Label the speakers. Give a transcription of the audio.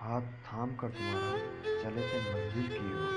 Speaker 1: हाथ थाम कर तुम्हारा चले थे मंजिल की ओर।